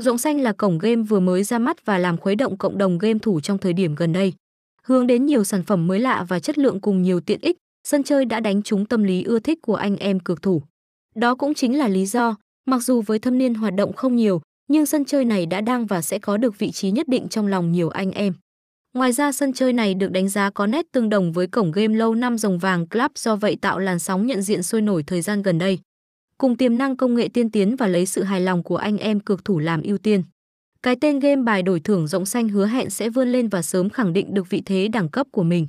Rộng xanh là cổng game vừa mới ra mắt và làm khuấy động cộng đồng game thủ trong thời điểm gần đây. Hướng đến nhiều sản phẩm mới lạ và chất lượng cùng nhiều tiện ích, sân chơi đã đánh trúng tâm lý ưa thích của anh em cược thủ. Đó cũng chính là lý do, mặc dù với thâm niên hoạt động không nhiều, nhưng sân chơi này đã đang và sẽ có được vị trí nhất định trong lòng nhiều anh em. Ngoài ra sân chơi này được đánh giá có nét tương đồng với cổng game lâu năm rồng vàng Club do vậy tạo làn sóng nhận diện sôi nổi thời gian gần đây. Cùng tiềm năng công nghệ tiên tiến và lấy sự hài lòng của anh em cược thủ làm ưu tiên. Cái tên game bài đổi thưởng rộng xanh hứa hẹn sẽ vươn lên và sớm khẳng định được vị thế đẳng cấp của mình.